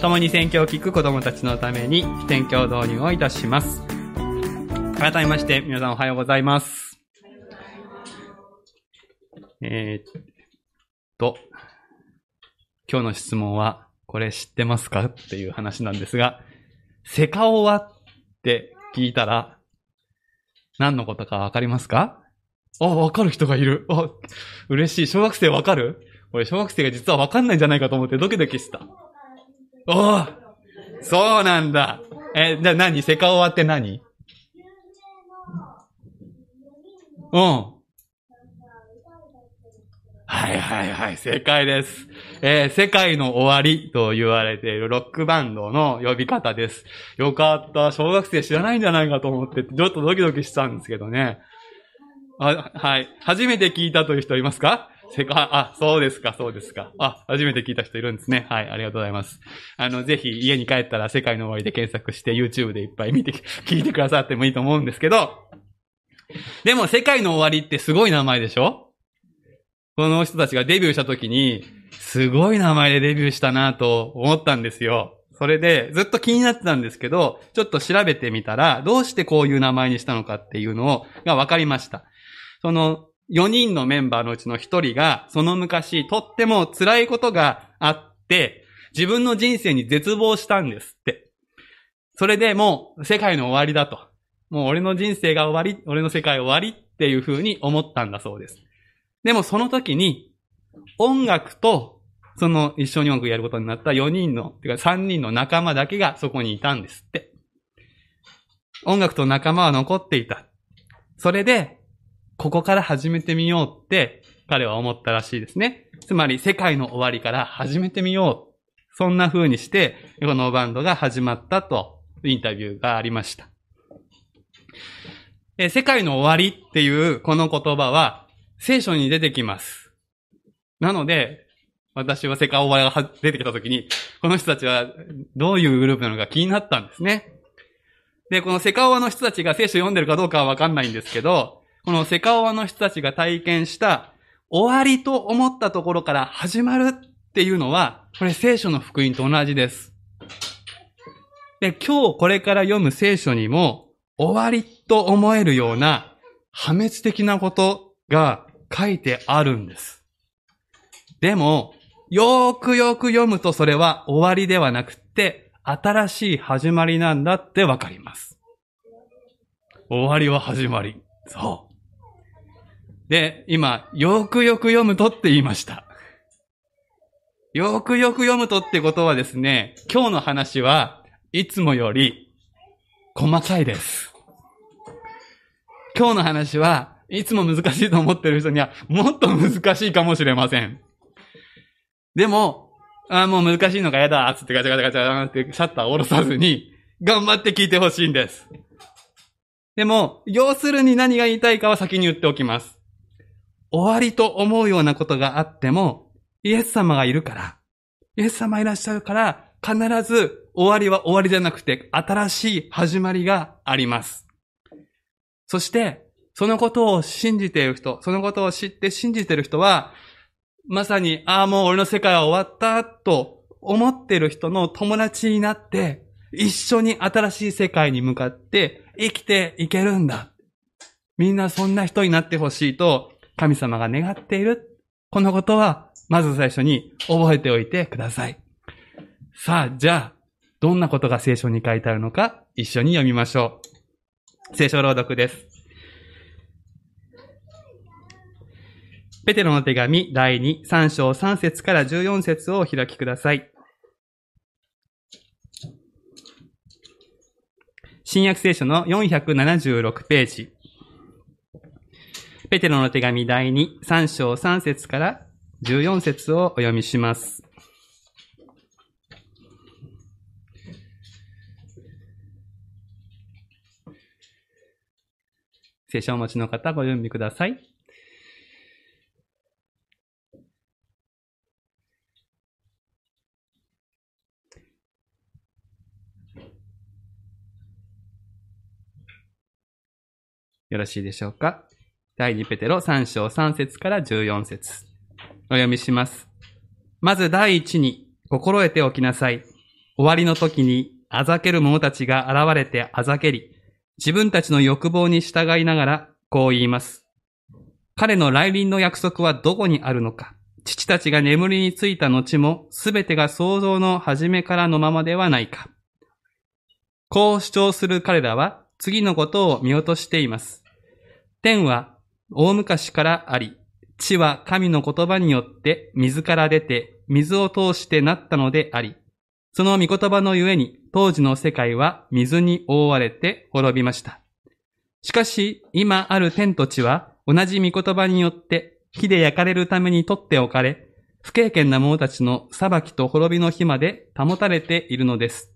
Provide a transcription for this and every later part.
共に宣教を聞く子供たちのために宣教導入をいたします。改めまして、皆さんおはようございます。えー、っと、今日の質問は、これ知ってますか？っていう話なんですが、セカオワって聞いたら、何のことかわかりますか？あ、わかる人がいる。あ、嬉しい。小学生わかる？俺、小学生が実はわかんないんじゃないかと思ってドキドキした。おおそうなんだ。え、じゃあ何？セカオワって何？うん。はいはいはい、正解です。えー世界の終わりと言われているロックバンドの呼び方です。よかった。小学生知らないんじゃないかと思って、ちょっとドキドキしたんですけどね。あ、はい。初めて聞いたという人いますか？せか、あ、そうですか、そうですか。あ、初めて聞いた人いるんですね。はい、ありがとうございます。あの、ぜひ家に帰ったら世界の終わりで検索して YouTube でいっぱい見て、聞いてくださってもいいと思うんですけど、でも世界の終わりってすごい名前でしょ？この人たちがデビューした時に、すごい名前でデビューしたなと思ったんですよ。それで、ずっと気になってたんですけど、ちょっと調べてみたら、どうしてこういう名前にしたのかっていうのを、が分かりました。その、4人のメンバーのうちの1人が、その昔、とっても辛いことがあって、自分の人生に絶望したんですって。それでもう、世界の終わりだと。もう俺の人生が終わり、俺の世界終わりっていう風に思ったんだそうです。でもその時に、音楽と、その一緒に音楽やることになった4人の、てか3人の仲間だけがそこにいたんですって。音楽と仲間は残っていた。それで、ここから始めてみようって彼は思ったらしいですね。つまり世界の終わりから始めてみよう。そんな風にして、このバンドが始まったとインタビューがありました。え世界の終わりっていうこの言葉は聖書に出てきます。なので、私は世界終わりが出てきたときに、この人たちはどういうグループなのか気になったんですね。で、このセカオワの人たちが聖書を読んでるかどうかはわかんないんですけど、このセカオワの人たちが体験した終わりと思ったところから始まるっていうのは、これ聖書の福音と同じです。で、今日これから読む聖書にも、終わりと思えるような破滅的なことが書いてあるんです。でも、よーくよく読むとそれは終わりではなくって、新しい始まりなんだってわかります。終わりは始まり。そう。で、今、よくよく読むとって言いました。よくよく読むとってことはですね、今日の話はいつもより細かいです。今日の話はいつも難しいと思ってる人にはもっと難しいかもしれません。でも、あもう難しいのが嫌だつってガチャガチャガチャってシャッターを下ろさずに頑張って聞いてほしいんです。でも、要するに何が言いたいかは先に言っておきます。終わりと思うようなことがあっても、イエス様がいるから、イエス様いらっしゃるから、必ず終わりは終わりじゃなくて、新しい始まりがあります。そして、そのことを信じている人、そのことを知って信じている人は、まさに、ああ、もう俺の世界は終わった、と思っている人の友達になって、一緒に新しい世界に向かって生きていけるんだ。みんなそんな人になってほしいと、神様が願っている。このことは、まず最初に覚えておいてください。さあ、じゃあ、どんなことが聖書に書いてあるのか、一緒に読みましょう。聖書朗読です。ペテロの手紙第2、3章3節から14節をお開きください。新約聖書の476ページ。ペテロの手紙第2、3章3節から14節をお読みします。聖書をお持ちの方、ご準備ください。よろしいでしょうか？第2ペテロ3章3節から14節お読みします。まず第一に心得ておきなさい。終わりの時にあざける者たちが現れてあざけり、自分たちの欲望に従いながらこう言います。彼の来臨の約束はどこにあるのか。父たちが眠りについた後も、すべてが想像の初めからのままではないか。こう主張する彼らは、次のことを見落としています。天は大昔からあり、地は神の言葉によって水から出て、水を通してなったのであり、その御言葉のゆえに、当時の世界は水に覆われて滅びました。しかし、今ある天と地は、同じ御言葉によって火で焼かれるために取っておかれ、不経験な者たちの裁きと滅びの日まで保たれているのです。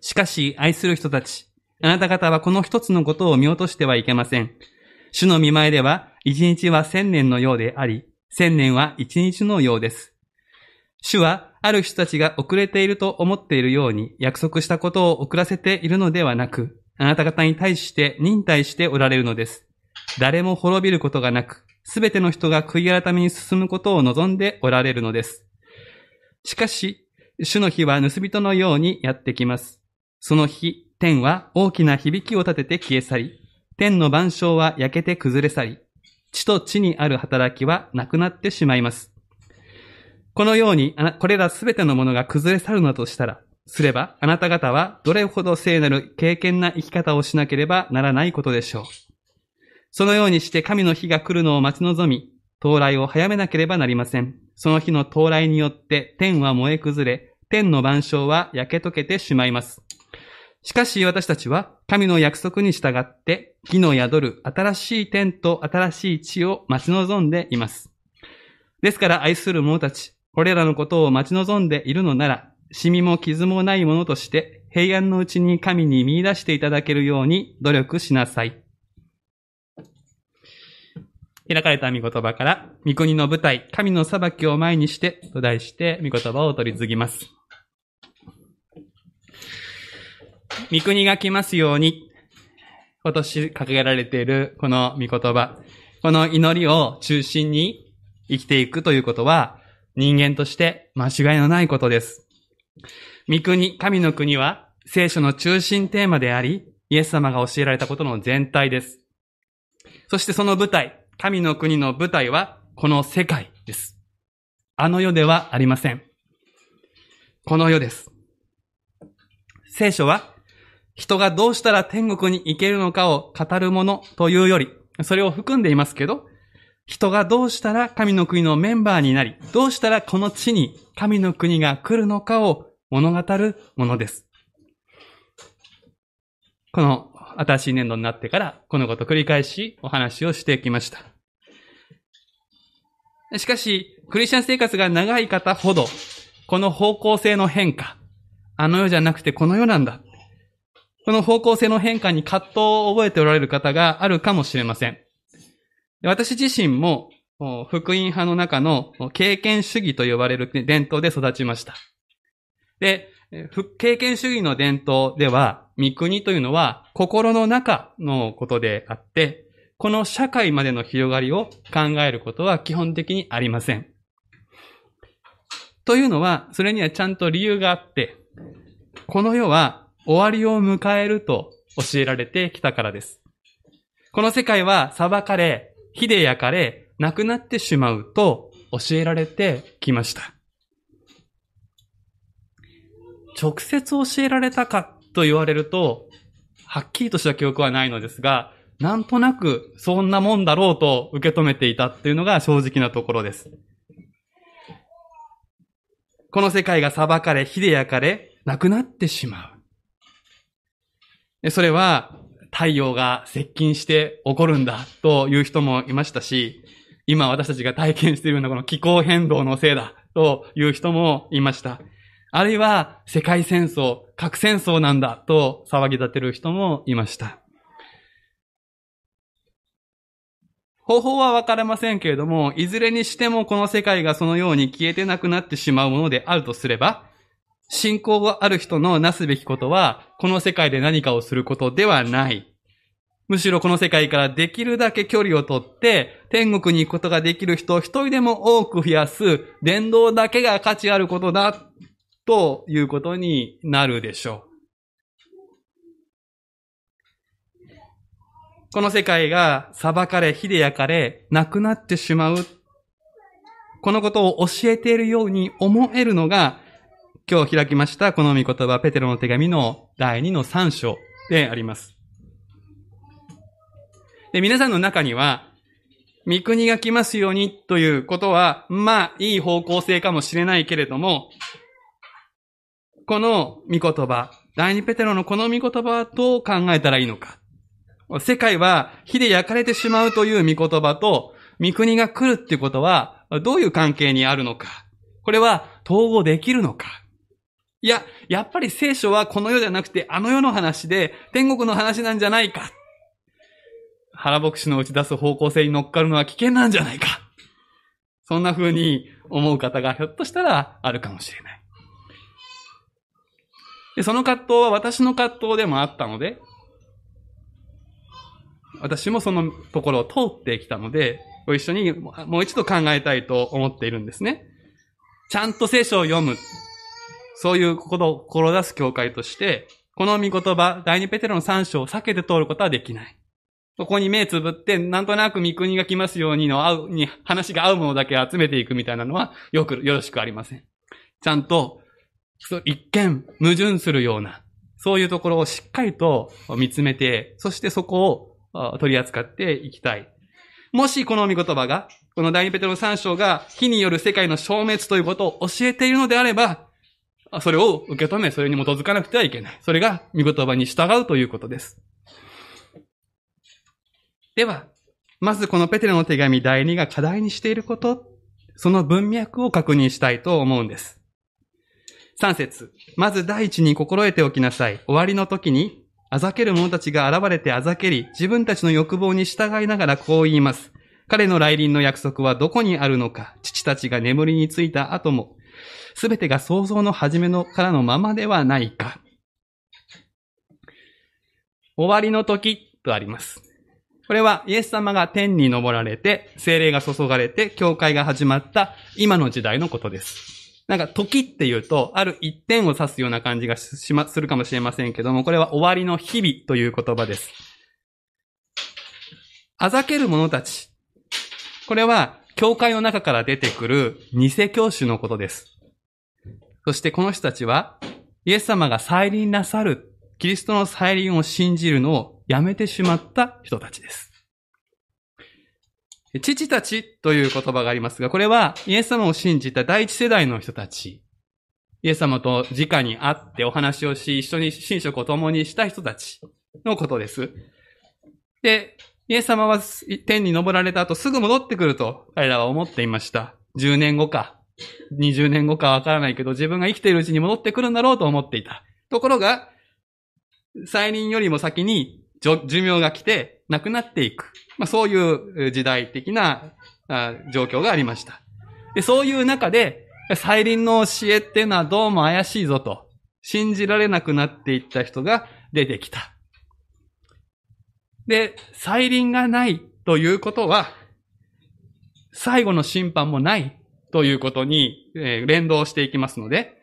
しかし、愛する人たち、あなた方はこの一つのことを見落としてはいけません。主の見前では、一日は千年のようであり、千年は一日のようです。主は、ある人たちが遅れていると思っているように、約束したことを遅らせているのではなく、あなた方に対して忍耐しておられるのです。誰も滅びることがなく、すべての人が悔い改めに進むことを望んでおられるのです。しかし、主の日は盗人のようにやってきます。その日、天は大きな響きを立てて消え去り、天の万象は焼けて崩れ去り、地と地にある働きはなくなってしまいます。このように、これらすべてのものが崩れ去るのとしたら、すれば、あなた方はどれほど聖なる経験な生き方をしなければならないことでしょう。そのようにして神の日が来るのを待ち望み、到来を早めなければなりません。その日の到来によって天は燃え崩れ、天の万象は焼け溶けてしまいます。しかし私たちは神の約束に従って、木の宿る新しい天と新しい地を待ち望んでいます。ですから愛する者たち、これらのことを待ち望んでいるのなら、シミも傷もないものとして平安のうちに神に見出していただけるように努力しなさい。開かれた御言葉から、御国の舞台、神の裁きを前にして、と題して、御言葉を取り継ぎます。御国が来ますように、今年掲げられているこの御言葉、この祈りを中心に生きていくということは、人間として間違いのないことです。御国、神の国は聖書の中心テーマであり、イエス様が教えられたことの全体です。そしてその舞台、神の国の舞台はこの世界です。あの世ではありません。この世です。聖書は人がどうしたら天国に行けるのかを語るものというより、それを含んでいますけど、人がどうしたら神の国のメンバーになり、どうしたらこの地に神の国が来るのかを物語るものです。この新しい年度になってから、このこと繰り返しお話をしてきました。しかし、クリスチャン生活が長い方ほど、この方向性の変化、あの世じゃなくてこの世なんだ。この方向性の変化に葛藤を覚えておられる方があるかもしれません。私自身も、福音派の中の経験主義と呼ばれる伝統で育ちました。で、経験主義の伝統では、御国というのは心の中のことであって、この社会までの広がりを考えることは基本的にありません。というのは、それにはちゃんと理由があって、この世は終わりを迎えると教えられてきたからです。この世界は裁かれ、火で焼かれ、亡くなってしまうと教えられてきました。直接教えられたかと言われると、はっきりとした記憶はないのですが、なんとなくそんなもんだろうと受け止めていたっていうのが正直なところです。この世界が裁かれ、火で焼かれ、なくなってしまう。それは、太陽が接近して起こるんだという人もいましたし、今私たちが体験しているようなこの気候変動のせいだという人もいました。あるいは世界戦争、核戦争なんだと騒ぎ立てる人もいました。方法は分かれませんけれども、いずれにしてもこの世界がそのように消えてなくなってしまうものであるとすれば、信仰がある人のなすべきことは、この世界で何かをすることではない。むしろこの世界からできるだけ距離をとって、天国に行くことができる人を一人でも多く増やす、伝道だけが価値あることだということになるでしょう。この世界が裁かれ、火で焼かれ、なくなってしまう。このことを教えているように思えるのが、今日開きましたこの御言葉、ペテロの手紙の第2の3章であります。で、皆さんの中には、御国が来ますようにということは、まあ、いい方向性かもしれないけれども、この御言葉、第二ペテロのこの御言葉はどう考えたらいいのか。世界は火で焼かれてしまうという御言葉と、御国が来るっていうことは、どういう関係にあるのか。これは統合できるのか。いや、やっぱり聖書はこの世じゃなくてあの世の話で天国の話なんじゃないか。原牧師の打ち出す方向性に乗っかるのは危険なんじゃないか。そんな風に思う方がひょっとしたらあるかもしれない。で、その葛藤は私の葛藤でもあったので、私もそのところを通ってきたので、ご一緒にもう一度考えたいと思っているんですね。ちゃんと聖書を読む。そういうことを志す教会として、この御言葉、第二ペテロの三章を避けて通ることはできない。そこに目つぶって、なんとなく御国が来ますようにの合う、に話が合うものだけ集めていくみたいなのは、よく、よろしくありません。ちゃんと、一見矛盾するような、そういうところをしっかりと見つめて、そしてそこを取り扱っていきたい。もしこの御言葉が、この第二ペテロ三章が火による世界の消滅ということを教えているのであれば、それを受け止め、それに基づかなくてはいけない。それが御言葉に従うということです。では、まずこのペテロの手紙第2が課題にしていること、その文脈を確認したいと思うんです。3節まず第一に心得ておきなさい。終わりの時に、あざける者たちが現れてあざけり、自分たちの欲望に従いながらこう言います。彼の来臨の約束はどこにあるのか、父たちが眠りについた後も、すべてが想像の始めのからのままではないか。終わりの時とあります。これはイエス様が天に昇られて、精霊が注がれて、教会が始まった今の時代のことです。なんか時っていうと、ある一点を指すような感じがしま、するかもしれませんけども、これは終わりの日々という言葉です。あざける者たち。これは、教会の中から出てくる偽教師のことです。そしてこの人たちは、イエス様が再臨なさる、キリストの再臨を信じるのをやめてしまった人たちです。父たちという言葉がありますが、これはイエス様を信じた第一世代の人たち、イエス様と直に会ってお話をし、一緒に寝食を共にした人たちのことです。で、イエス様は天に昇られた後すぐ戻ってくると彼らは思っていました。10年後か、20年後かわからないけど、自分が生きているうちに戻ってくるんだろうと思っていた。ところが、再臨よりも先に寿命が来て亡くなっていく。まあ、そういう時代的な状況がありました。でそういう中で、再臨の教えっていうのはどうも怪しいぞと、信じられなくなっていった人が出てきた。で、再臨がないということは、最後の審判もないということにえ連動していきますので、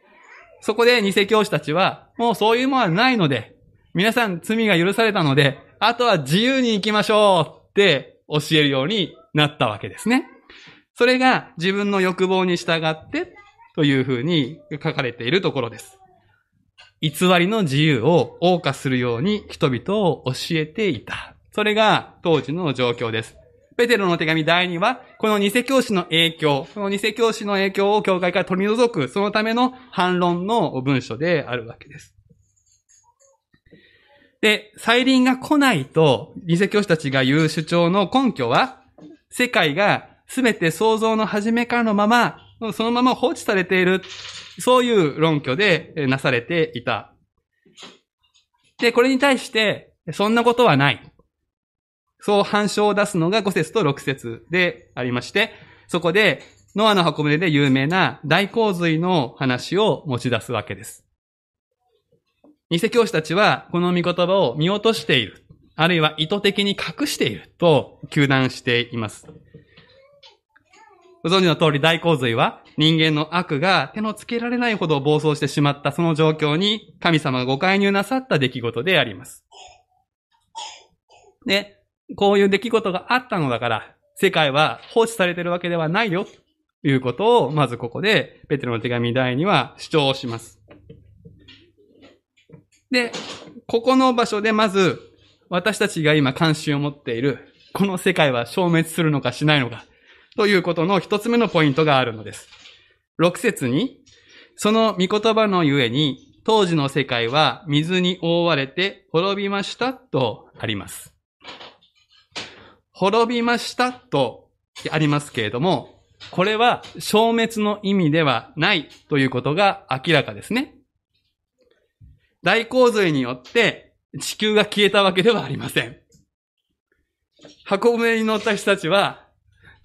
そこで偽教師たちは、もうそういうものはないので、皆さん罪が許されたので、あとは自由に行きましょうって教えるようになったわけですね。それが自分の欲望に従ってというふうに書かれているところです。偽りの自由を謳歌するように人々を教えていた。それが当時の状況です。ペテロの手紙第2は、この偽教師の影響、この偽教師の影響を教会から取り除く、そのための反論の文書であるわけです。で、再臨が来ないと、偽教師たちが言う主張の根拠は、世界が全て創造の始めからのまま、そのまま放置されている、そういう論拠でなされていた。で、これに対して、そんなことはない。そう反証を出すのが5節と6節でありまして、そこで、ノアの箱舟で有名な大洪水の話を持ち出すわけです。偽教師たちはこの御言葉を見落としている。あるいは意図的に隠していると求断しています。ご存知の通り大洪水は人間の悪が手のつけられないほど暴走してしまったその状況に神様がご介入なさった出来事であります。で、こういう出来事があったのだから、世界は放置されてるわけではないよ、ということを、まずここで、ペテロの手紙第2は主張します。で、ここの場所でまず、私たちが今関心を持っている、この世界は消滅するのかしないのか、ということの一つ目のポイントがあるのです。六節に、その御言葉のゆえに、当時の世界は水に覆われて滅びましたとあります。滅びましたとありますけれども、これは消滅の意味ではないということが明らかですね。大洪水によって地球が消えたわけではありません。箱舟に乗った人たちは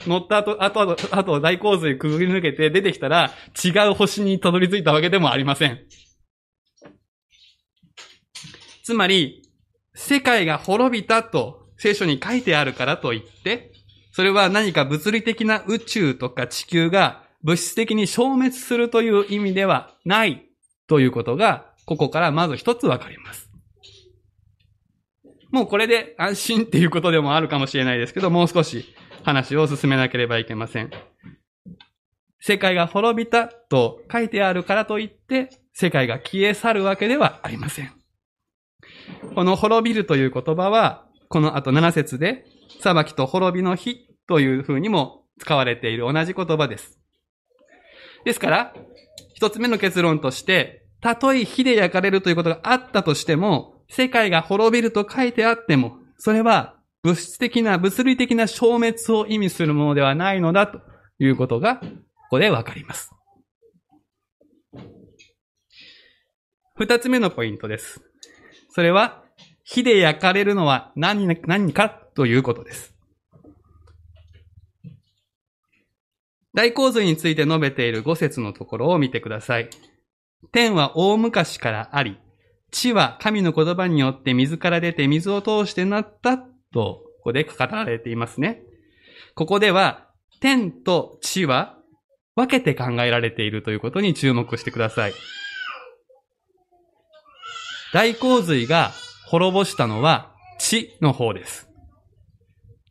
乗った後、後、後、大洪水くぐり抜けて出てきたら、違う星にたどり着いたわけでもありません。つまり、世界が滅びたと聖書に書いてあるからといって、それは何か物理的な宇宙とか地球が物質的に消滅するという意味ではないということが、ここからまず一つわかります。もうこれで安心っていうことでもあるかもしれないですけど、もう少し話を進めなければいけません。世界が滅びたと書いてあるからといって、世界が消え去るわけではありません。この滅びるという言葉は、この後7節で、裁きと滅びの日という風にも使われている同じ言葉です。ですから、一つ目の結論として、たとえ火で焼かれるということがあったとしても、世界が滅びると書いてあっても、それは物質的な、物理的な消滅を意味するものではないのだということが、ここでわかります。二つ目のポイントです。それは、火で焼かれるのは何何かということです。大洪水について述べている五節のところを見てください。天は大昔からあり、地は神の言葉によって水から出て水を通してなったと、ここで語られていますね。ここでは、天と地は分けて考えられているということに注目してください。大洪水が滅ぼしたのは地の方です。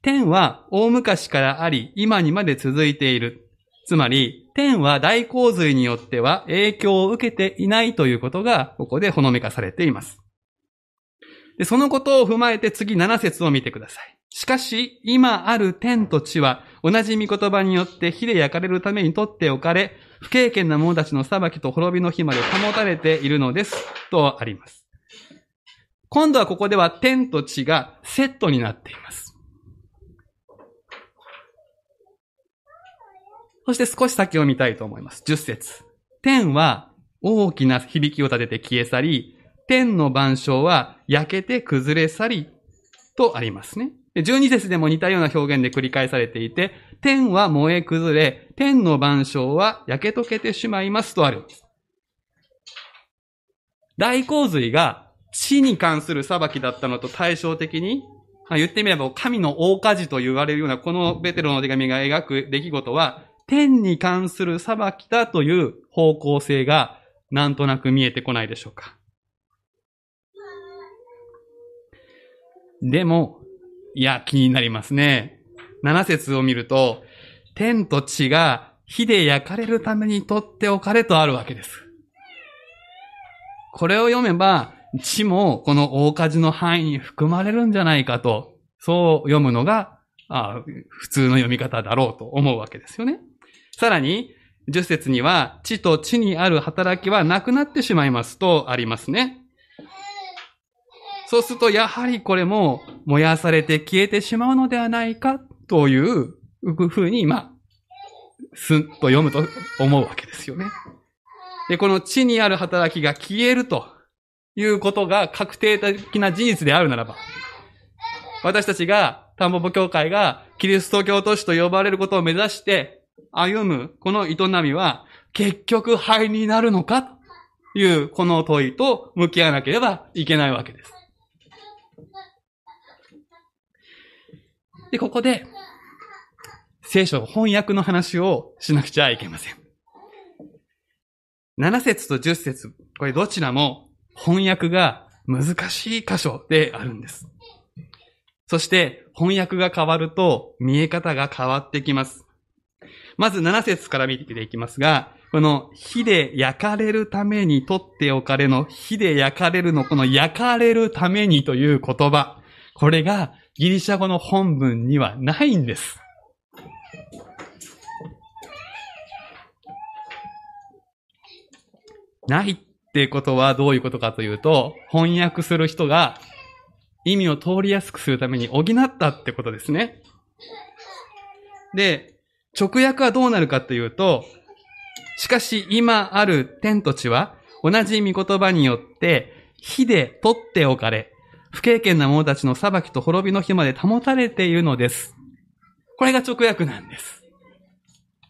天は大昔からあり、今にまで続いている。つまり、天は大洪水によっては影響を受けていないということが、ここでほのめかされています。で、そのことを踏まえて次7節を見てください。しかし、今ある天と地は、同じ御言葉によって火で焼かれるために取っておかれ、不経験な者たちの裁きと滅びの日まで保たれているのです、とあります。今度はここでは天と地がセットになっています。そして少し先を見たいと思います。10節天は大きな響きを立てて消え去り、天の万象は焼けて崩れ去りとありますね。12節でも似たような表現で繰り返されていて、天は燃え崩れ、天の万象は焼け溶けてしまいますとある。大洪水が地に関する裁きだったのと対照的に、まあ、言ってみれば神の大火事と言われるようなこのベテロの手紙が描く出来事は、天に関する裁きだという方向性がなんとなく見えてこないでしょうか。でも、いや、気になりますね。七節を見ると、天と地が火で焼かれるために取っておかれとあるわけです。これを読めば、地もこの大火事の範囲に含まれるんじゃないかと、そう読むのが、あ普通の読み方だろうと思うわけですよね。さらに、十節には、地と地にある働きはなくなってしまいますとありますね。そうすると、やはりこれも燃やされて消えてしまうのではないかというふうに、まあ、すんと読むと思うわけですよね。で、この地にある働きが消えるということが確定的な事実であるならば、私たちが、田んぼ教会がキリスト教都市と呼ばれることを目指して歩むこの営みは結局灰になるのかというこの問いと向き合わなければいけないわけです。で、ここで、聖書翻訳の話をしなくちゃいけません。7節と10節これどちらも翻訳が難しい箇所であるんです。そして翻訳が変わると見え方が変わってきます。まず7節から見ていきますが、この火で焼かれるために取っておかれの火で焼かれるのこの焼かれるためにという言葉。これがギリシャ語の本文にはないんです。ないってことはどういうことかというと、翻訳する人が意味を通りやすくするために補ったってことですね。で、直訳はどうなるかというと、しかし今ある天と地は同じ御言葉によって火で取っておかれ、不経験な者たちの裁きと滅びの日まで保たれているのです。これが直訳なんです。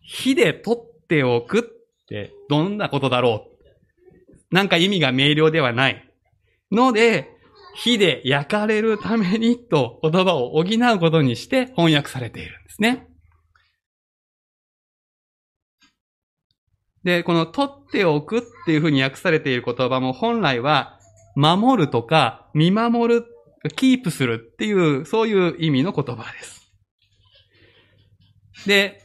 火で取っておくってどんなことだろうなんか意味が明瞭ではない。ので、火で焼かれるためにと言葉を補うことにして翻訳されているんですね。で、この取っておくっていうふうに訳されている言葉も本来は守るとか見守る、キープするっていう、そういう意味の言葉です。で、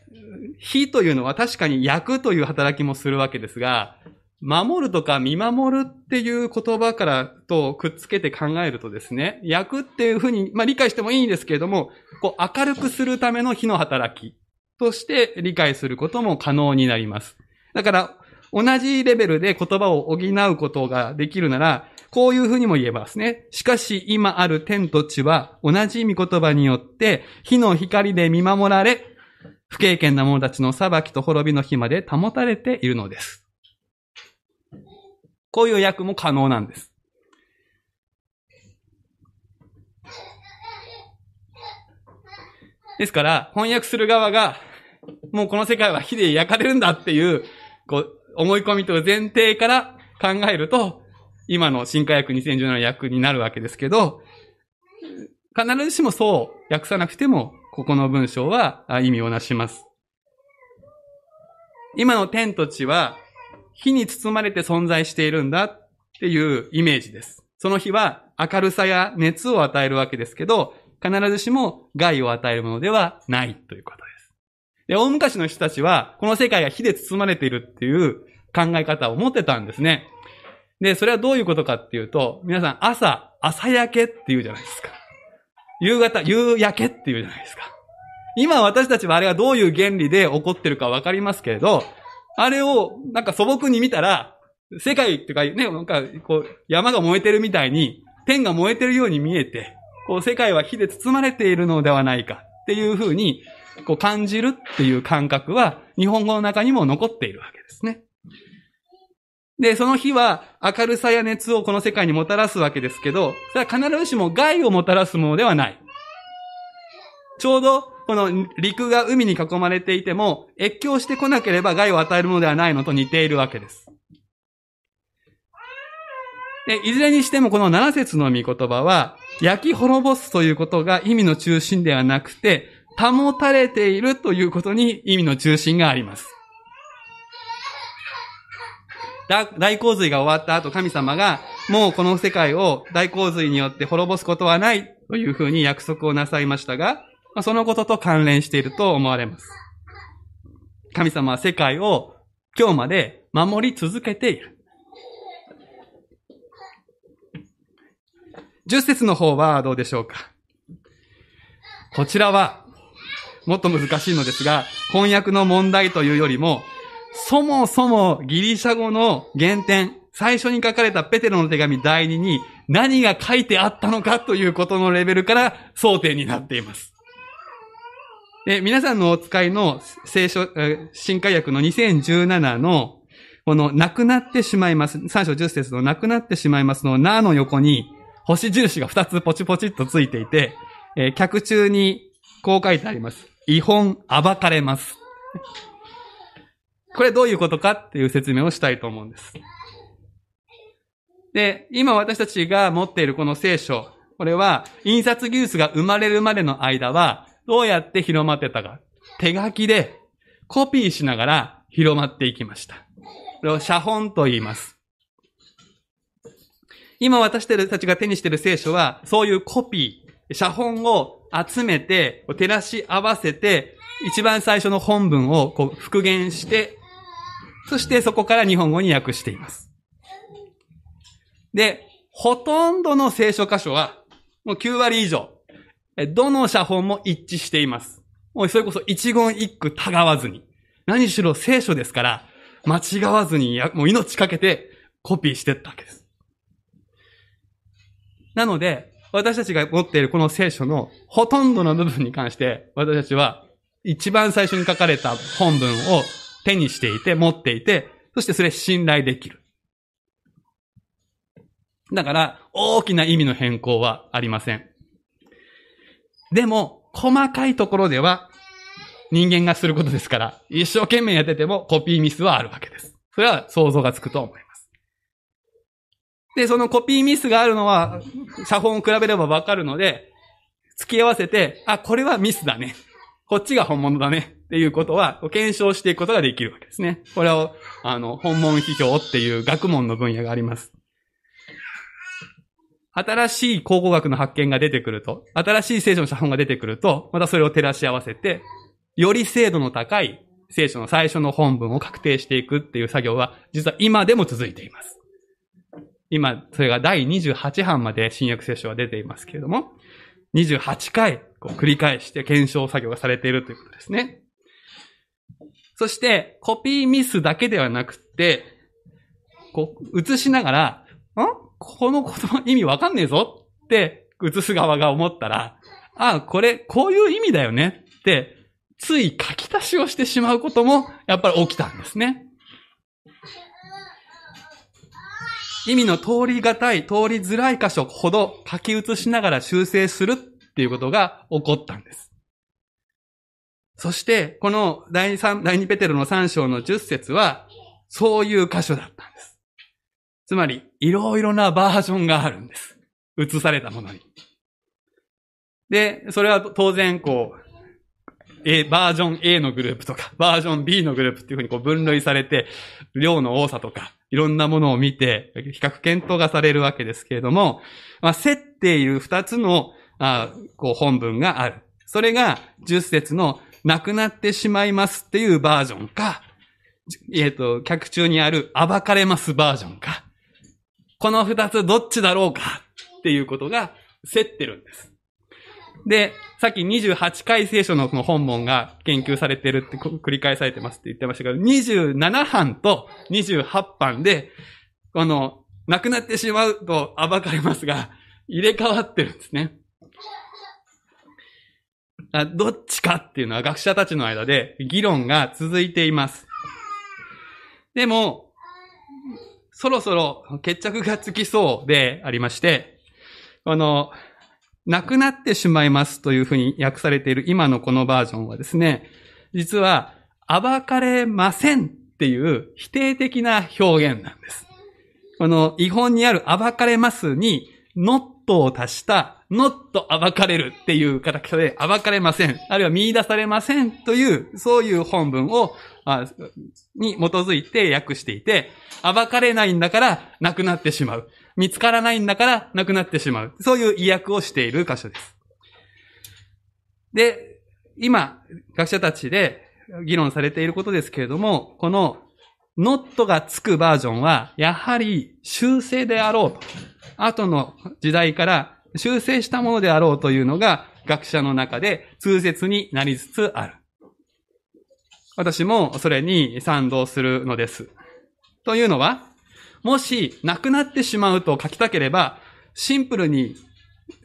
火というのは確かに焼くという働きもするわけですが、守るとか見守るっていう言葉からとくっつけて考えるとですね、焼くっていうふうに、まあ理解してもいいんですけれども、こう明るくするための火の働きとして理解することも可能になります。だから、同じレベルで言葉を補うことができるなら、こういうふうにも言えますね。しかし、今ある天と地は、同じ御言葉によって、火の光で見守られ、不経験な者たちの裁きと滅びの日まで保たれているのです。こういう訳も可能なんです。ですから、翻訳する側が、もうこの世界は火で焼かれるんだっていうこう、思い込みと前提から考えると、今の新化訳2017の訳になるわけですけど、必ずしもそう訳さなくても、ここの文章は意味をなします。今の天と地は、火に包まれて存在しているんだっていうイメージです。その火は明るさや熱を与えるわけですけど、必ずしも害を与えるものではないということです。で、大昔の人たちは、この世界が火で包まれているっていう考え方を持ってたんですね。で、それはどういうことかっていうと、皆さん朝、朝焼けって言うじゃないですか。夕方、夕焼けって言うじゃないですか。今私たちはあれがどういう原理で起こってるかわかりますけれど、あれをなんか素朴に見たら、世界っていうかね、なんかこう山が燃えてるみたいに、天が燃えてるように見えて、こう世界は火で包まれているのではないかっていうふうにこう感じるっていう感覚は日本語の中にも残っているわけですね。で、その日は明るさや熱をこの世界にもたらすわけですけど、それは必ずしも害をもたらすものではない。ちょうどこの陸が海に囲まれていても、越境してこなければ害を与えるものではないのと似ているわけです。で、いずれにしてもこの七節の御言葉は、焼き滅ぼすということが意味の中心ではなくて、保たれているということに意味の中心があります。大洪水が終わった後、神様が、もうこの世界を大洪水によって滅ぼすことはないというふうに約束をなさいましたが、そのことと関連していると思われます。神様は世界を今日まで守り続けている。十節の方はどうでしょうか？こちらはもっと難しいのですが、翻訳の問題というよりも、そもそもギリシャ語の原点、最初に書かれたペテロの手紙第2に何が書いてあったのかということのレベルから争点になっています。で、皆さんのお使いの聖書、新海訳の2017の、この、亡くなってしまいます。3章10節の亡くなってしまいますの、なの横に、星印が2つポチポチっとついていて、えー、客中にこう書いてあります。違本暴かれます。これどういうことかっていう説明をしたいと思うんです。で、今私たちが持っているこの聖書、これは印刷技術が生まれるまでの間はどうやって広まってたか。手書きでコピーしながら広まっていきました。これを写本と言います。今私たちが手にしている聖書は、そういうコピー、写本を集めて、照らし合わせて、一番最初の本文をこう復元して、そしてそこから日本語に訳しています。で、ほとんどの聖書箇所は、もう9割以上、どの写本も一致しています。もうそれこそ一言一句たがわずに。何しろ聖書ですから、間違わずに、もう命かけてコピーしてったわけです。なので、私たちが持っているこの聖書のほとんどの部分に関して、私たちは一番最初に書かれた本文を手にしていて、持っていて、そしてそれ信頼できる。だから、大きな意味の変更はありません。でも、細かいところでは、人間がすることですから、一生懸命やっててもコピーミスはあるわけです。それは想像がつくと思います。で、そのコピーミスがあるのは、写本を比べればわかるので、付き合わせて、あ、これはミスだね。こっちが本物だね。っていうことは、検証していくことができるわけですね。これを、あの、本物批評っていう学問の分野があります。新しい考古学の発見が出てくると、新しい聖書の写本が出てくると、またそれを照らし合わせて、より精度の高い聖書の最初の本文を確定していくっていう作業は、実は今でも続いています。今、それが第28版まで新約聖書は出ていますけれども、28回繰り返して検証作業がされているということですね。そして、コピーミスだけではなくて、こう、映しながら、ん？この言葉意味わかんねえぞって、映す側が思ったら、ああ、これ、こういう意味だよねって、つい書き足しをしてしまうことも、やっぱり起きたんですね。意味の通りがたい、通りづらい箇所ほど書き写しながら修正するっていうことが起こったんです。そして、この第2、第2ペテロの3章の10節は、そういう箇所だった。つまり、いろいろなバージョンがあるんです。映されたものに。で、それは当然、こう、A、バージョン A のグループとか、バージョン B のグループっていうふうにこう分類されて、量の多さとか、いろんなものを見て、比較検討がされるわけですけれども、まあ、競っている二つの、あこう本文がある。それが、十節の、なくなってしまいますっていうバージョンか、えっ、ー、と、客中にある暴かれますバージョンか、この二つどっちだろうか？っていうことが競ってるんです。で、さっき28回聖書のこの本文が研究されてるって繰り返されてますって言ってましたけど、27版と28版で、この、亡くなってしまうと暴かれますが、入れ替わってるんですね。どっちかっていうのは学者たちの間で議論が続いています。でも、そろそろ決着がつきそうでありまして、この、亡くなってしまいますというふうに訳されている今のこのバージョンはですね、実は、暴かれませんっていう否定的な表現なんです。この違本にある暴かれますに、not を足した、not 暴かれるっていう形で暴かれません。あるいは見出されませんという、そういう本文をあに基づいて訳していて、暴かれないんだから亡くなってしまう。見つからないんだから亡くなってしまう。そういう意訳をしている箇所です。で、今、学者たちで議論されていることですけれども、このノットがつくバージョンは、やはり修正であろうと。後の時代から修正したものであろうというのが、学者の中で通説になりつつある。私もそれに賛同するのです。というのは、もし亡くなってしまうと書きたければ、シンプルに、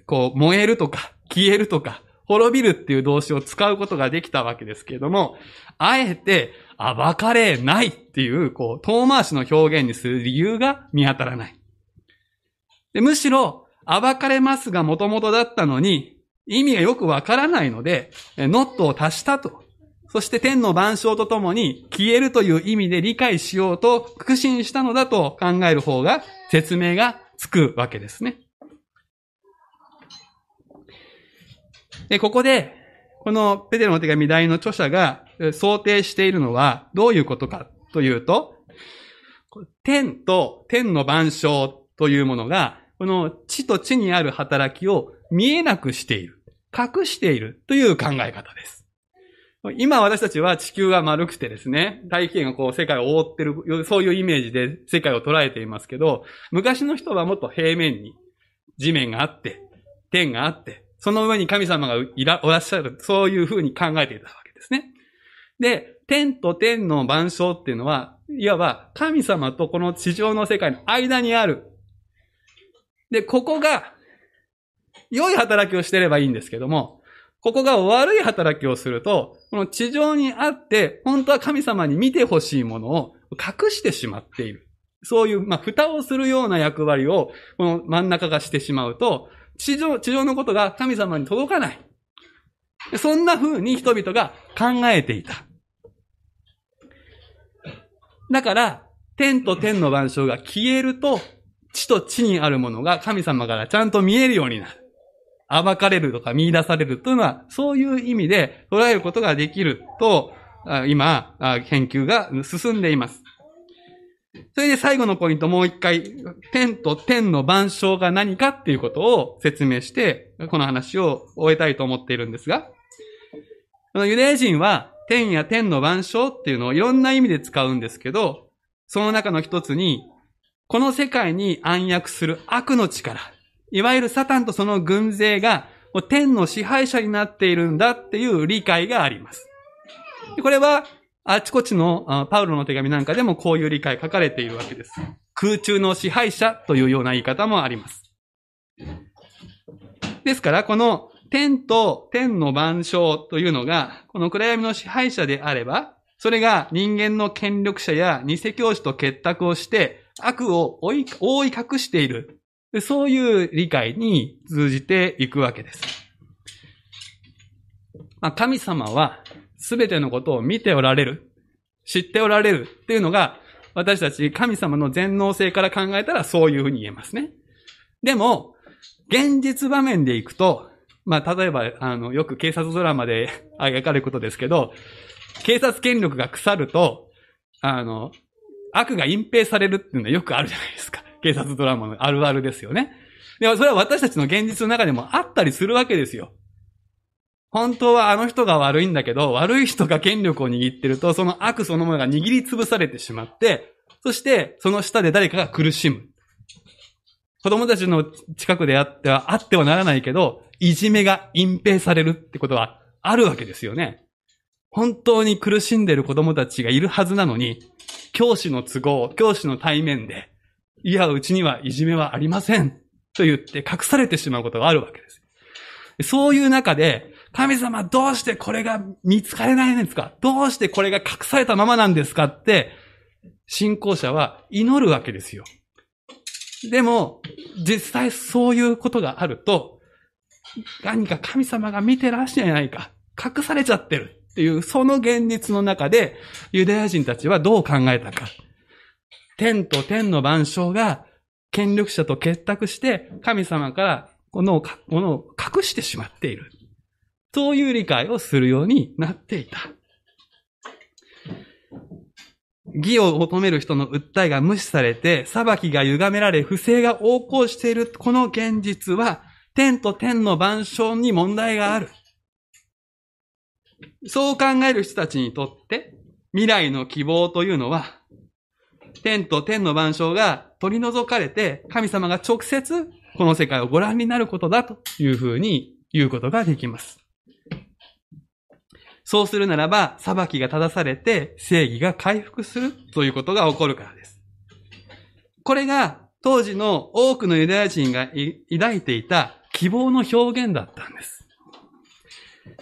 こう、燃えるとか、消えるとか、滅びるっていう動詞を使うことができたわけですけれども、あえて、暴かれないっていう、こう、遠回しの表現にする理由が見当たらない。でむしろ、暴かれますが元々だったのに、意味がよくわからないので、ノットを足したとそして天の万象とともに消えるという意味で理解しようと苦心したのだと考える方が説明がつくわけですね。で、ここで、このペテロの手紙第の著者が想定しているのはどういうことかというと、天と天の万象というものが、この地と地にある働きを見えなくしている、隠しているという考え方です。今私たちは地球が丸くてですね、大気圏がこう世界を覆ってる、そういうイメージで世界を捉えていますけど、昔の人はもっと平面に地面があって、天があって、その上に神様がいら、おらっしゃる、そういうふうに考えていたわけですね。で、天と天の万象っていうのは、いわば神様とこの地上の世界の間にある。で、ここが、良い働きをしてればいいんですけども、ここが悪い働きをすると、この地上にあって、本当は神様に見てほしいものを隠してしまっている。そういう、まあ、蓋をするような役割を、この真ん中がしてしまうと、地上、地上のことが神様に届かない。そんな風に人々が考えていた。だから、天と天の万象が消えると、地と地にあるものが神様からちゃんと見えるようになる。暴かれるとか見出されるというのは、そういう意味で捉えることができると、今、研究が進んでいます。それで最後のポイントもう一回、天と天の万象が何かっていうことを説明して、この話を終えたいと思っているんですが、ユダヤ人は天や天の万象っていうのをいろんな意味で使うんですけど、その中の一つに、この世界に暗躍する悪の力、いわゆるサタンとその軍勢が天の支配者になっているんだっていう理解があります。これは、あちこちのパウロの手紙なんかでもこういう理解書かれているわけです。空中の支配者というような言い方もあります。ですから、この天と天の万象というのが、この暗闇の支配者であれば、それが人間の権力者や偽教師と結託をして、悪を覆い隠している。そういう理解に通じていくわけです。まあ、神様は全てのことを見ておられる、知っておられるっていうのが、私たち神様の全能性から考えたらそういうふうに言えますね。でも、現実場面でいくと、まあ、例えば、あの、よく警察ドラマで 描かれることですけど、警察権力が腐ると、あの、悪が隠蔽されるっていうのはよくあるじゃないですか。警察ドラマのあるあるですよね。でもそれは私たちの現実の中でもあったりするわけですよ。本当はあの人が悪いんだけど、悪い人が権力を握ってると、その悪そのものが握りつぶされてしまって、そしてその下で誰かが苦しむ。子供たちの近くであっては、あってはならないけど、いじめが隠蔽されるってことはあるわけですよね。本当に苦しんでる子供たちがいるはずなのに、教師の都合、教師の対面で、いや、うちにはいじめはありません。と言って隠されてしまうことがあるわけです。そういう中で、神様どうしてこれが見つかれないんですか？どうしてこれが隠されたままなんですかって、信仰者は祈るわけですよ。でも、実際そういうことがあると、何か神様が見てらっしゃらないか、隠されちゃってるっていう、その現実の中で、ユダヤ人たちはどう考えたか。天と天の万象が権力者と結託して神様からこのものを隠してしまっている。そういう理解をするようになっていた。義を求める人の訴えが無視されて、裁きが歪められ、不正が横行しているこの現実は、天と天の万象に問題がある。そう考える人たちにとって、未来の希望というのは、天と天の万象が取り除かれて、神様が直接この世界をご覧になることだというふうに言うことができます。そうするならば、裁きが正されて正義が回復するということが起こるからです。これが当時の多くのユダヤ人が抱いていた希望の表現だったんです。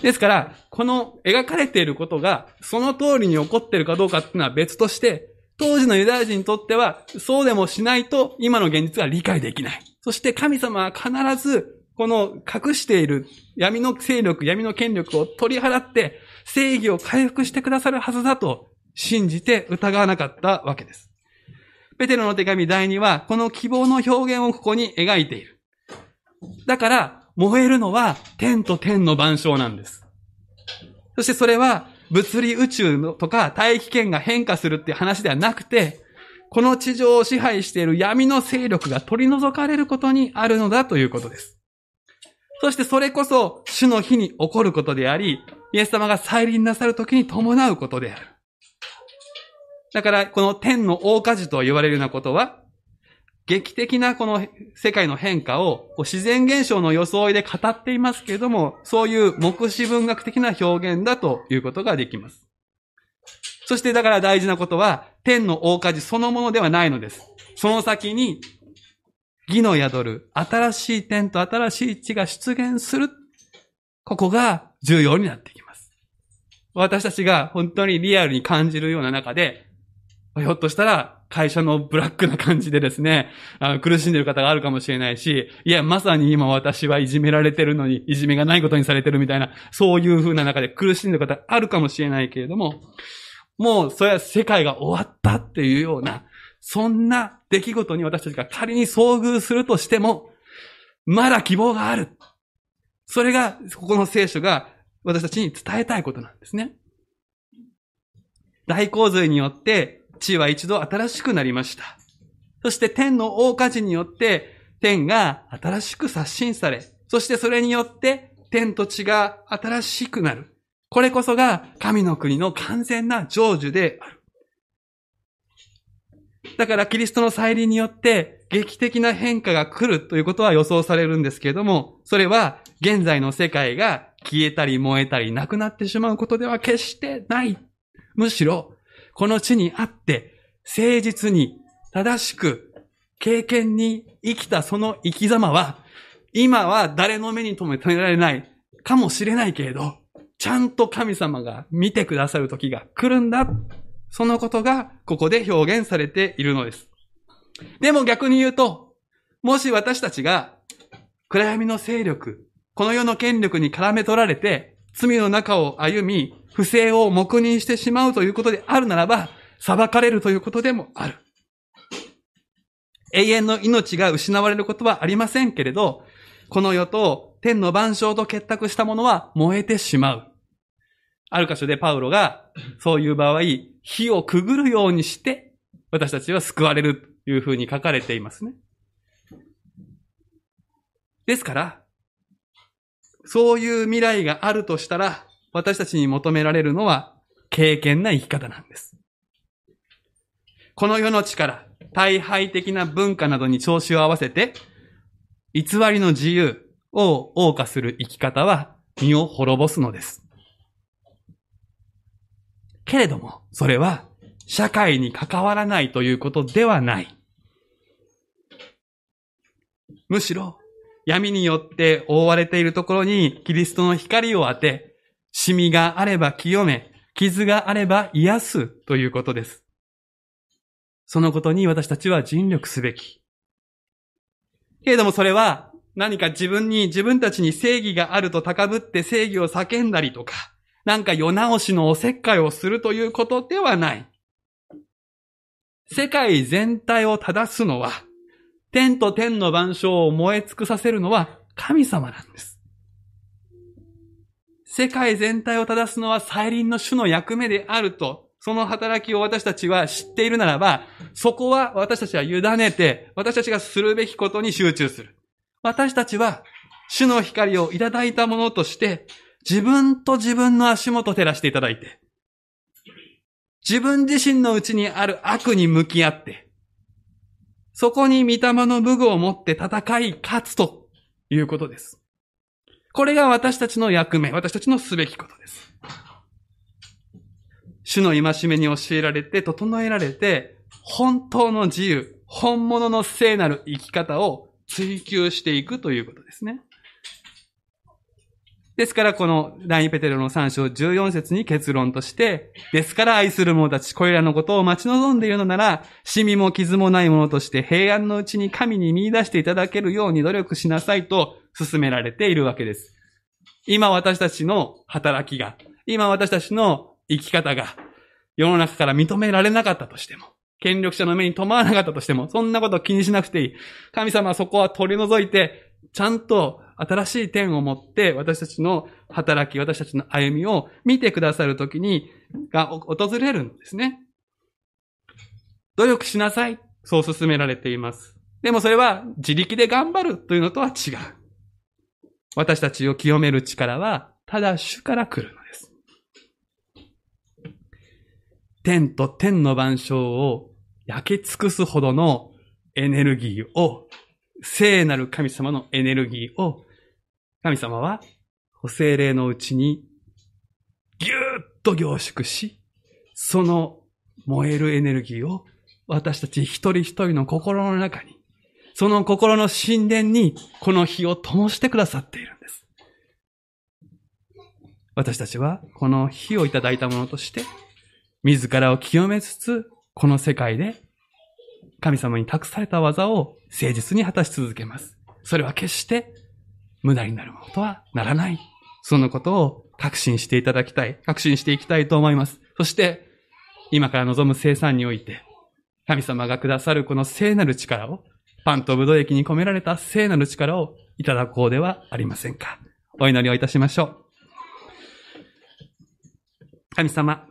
ですから、この描かれていることがその通りに起こっているかどうかっていうのは別として、当時のユダヤ人にとっては、そうでもしないと今の現実は理解できない。そして神様は必ず、この隠している闇の勢力、闇の権力を取り払って、正義を回復してくださるはずだと信じて疑わなかったわけです。ペテロの手紙第2は、この希望の表現をここに描いている。だから、燃えるのは天と天の万象なんです。そしてそれは物理宇宙のとか大気圏が変化するっていう話ではなくて、この地上を支配している闇の勢力が取り除かれることにあるのだということです。そしてそれこそ主の日に起こることであり、イエス様が再臨なさる時に伴うことである。だから、この天の大火事と言われるようなことは、劇的なこの世界の変化を自然現象の装いで語っていますけれども、そういう目視文学的な表現だということができます。そしてだから大事なことは、天の大火事そのものではないのです。その先に、義の宿る新しい天と新しい地が出現する。ここが重要になってきます。私たちが本当にリアルに感じるような中で、ひょっとしたら会社のブラックな感じでですね、あの苦しんでる方があるかもしれないし、いや、まさに今私はいじめられてるのに、いじめがないことにされてるみたいな、そういう風な中で苦しんでる方あるかもしれないけれども、もう、それは世界が終わったっていうような、そんな出来事に私たちが仮に遭遇するとしても、まだ希望がある。それが、ここの聖書が私たちに伝えたいことなんですね。大洪水によって地は一度新しくなりました。そして天の大火事によって天が新しく刷新され、そしてそれによって天と地が新しくなる。これこそが神の国の完全な成就である。だからキリストの再臨によって劇的な変化が来るということは予想されるんですけれども、それは現在の世界が消えたり燃えたりなくなってしまうことでは決してない。むしろ、この地にあって誠実に正しく経験に生きたその生き様は、今は誰の目に留められないかもしれないけれど、ちゃんと神様が見てくださる時が来るんだ。そのことがここで表現されているのです。でも逆に言うと、もし私たちが暗闇の勢力、この世の権力に絡め取られて、罪の中を歩み、不正を黙認してしまうということであるならば、裁かれるということでもある。永遠の命が失われることはありませんけれど、この世と天の万象と結託したものは燃えてしまう。ある箇所でパウロが、そういう場合、火をくぐるようにして、私たちは救われるというふうに書かれていますね。ですから、そういう未来があるとしたら、私たちに求められるのは、経験な生き方なんです。この世の力、大敗的な文化などに調子を合わせて、偽りの自由を謳歌する生き方は身を滅ぼすのです。けれども、それは社会に関わらないということではない。むしろ、闇によって覆われているところにキリストの光を当て、シミがあれば清め、傷があれば癒すということです。そのことに私たちは尽力すべき。けれどもそれは何か自分に、自分たちに正義があると高ぶって正義を叫んだりとか、なんか世直しのおせっかいをするということではない。世界全体を正すのは、天と天の万象を燃え尽くさせるのは神様なんです。世界全体を正すのは再臨の主の役目であるとその働きを私たちは知っているならば、そこは私たちは委ねて、私たちがするべきことに集中する。私たちは、主の光をいただいたものとして、自分と自分の足元を照らしていただいて、自分自身のうちにある悪に向き合って、そこに御霊の武具を持って戦い勝つということです。これが私たちの役目、私たちのすべきことです。主の戒めに教えられて、整えられて、本当の自由、本物の聖なる生き方を追求していくということですね。ですから、この第2ペテロの3章14節に結論として、ですから愛する者たち、これらのことを待ち望んでいるのなら、シミも傷もないものとして平安のうちに神に見出していただけるように努力しなさいと進められているわけです。今私たちの働きが、今私たちの生き方が世の中から認められなかったとしても、権力者の目に留まらなかったとしても、そんなこと気にしなくていい。神様はそこは取り除いて、ちゃんと新しい点を持って私たちの働き、私たちの歩みを見てくださるときに、が訪れるんですね。努力しなさい。そう進められています。でもそれは自力で頑張るというのとは違う。私たちを清める力は、ただ主から来るのです。天と天の万象を焼き尽くすほどのエネルギーを、聖なる神様のエネルギーを、神様は、精霊のうちに、ぎゅーっと凝縮し、その燃えるエネルギーを私たち一人一人の心の中に、その心の神殿にこの火を灯してくださっているんです。私たちはこの火をいただいたものとして、自らを清めつつ、この世界で神様に託された技を誠実に果たし続けます。それは決して無駄になるものとはならない。そのことを確信していただきたい。確信していきたいと思います。そして、今から望む生産において、神様がくださるこの聖なる力を、パンとブドウ液に込められた聖なる力をいただこうではありませんか。お祈りをいたしましょう。神様、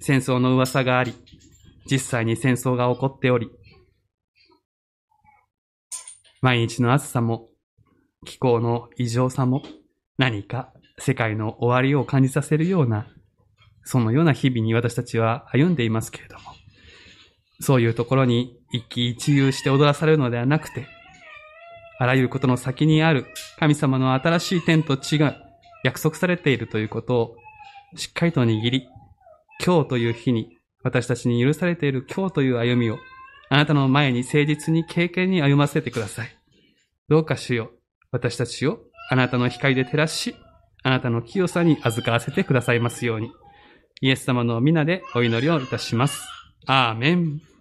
戦争の噂があり、実際に戦争が起こっており、毎日の暑さも、気候の異常さも、何か世界の終わりを感じさせるようなそのような日々に私たちは歩んでいますけれども、そういうところに一喜一憂して踊らされるのではなくて、あらゆることの先にある神様の新しい天と地が約束されているということをしっかりと握り、今日という日に私たちに許されている今日という歩みをあなたの前に誠実に経験に歩ませてください。どうか主よ、私たちをあなたの光で照らし、あなたの清さに預からせてくださいますように。イエス様の皆でお祈りをいたします。アーメン。